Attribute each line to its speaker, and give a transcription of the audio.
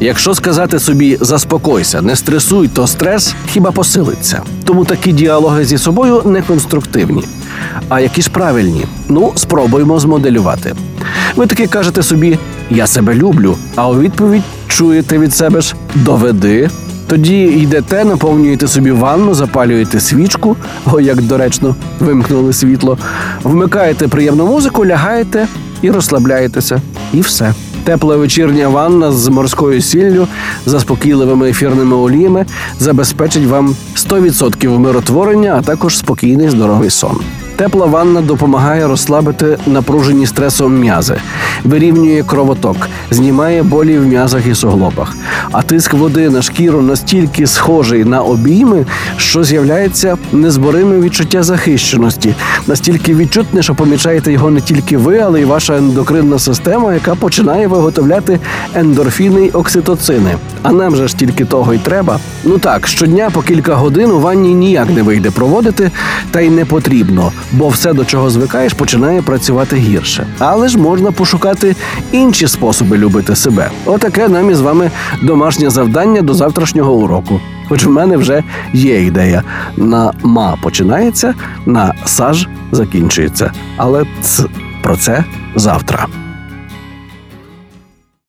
Speaker 1: Якщо сказати собі заспокойся, не стресуй, то стрес хіба посилиться. Тому такі діалоги зі собою не конструктивні. А які ж правильні? Ну, спробуємо змоделювати. Ви таки кажете собі Я себе люблю, а у відповідь чуєте від себе ж доведи. Тоді йдете, наповнюєте собі ванну, запалюєте свічку, о, як доречно вимкнули світло, вмикаєте приємну музику, лягаєте і розслабляєтеся. І все. Тепла вечірня ванна з морською сіллю, заспокійливими ефірними оліями забезпечить вам 100% миротворення, а також спокійний здоровий сон. Тепла ванна допомагає розслабити напружені стресом м'язи, вирівнює кровоток, знімає болі в м'язах і суглобах. А тиск води на шкіру настільки схожий на обійми, що з'являється незбориме відчуття захищеності, настільки відчутне, що помічаєте його не тільки ви, але й ваша ендокринна система, яка починає виготовляти ендорфіни й окситоцини. А нам же ж тільки того й треба. Ну так, щодня по кілька годин у ванні ніяк не вийде проводити, та й не потрібно, бо все, до чого звикаєш, починає працювати гірше. Але ж можна пошукати інші способи любити себе. Отаке нам із вами домашнє завдання до завтрашнього уроку. Хоч в мене вже є ідея. На ма починається, на саж закінчується. Але ц, про це завтра.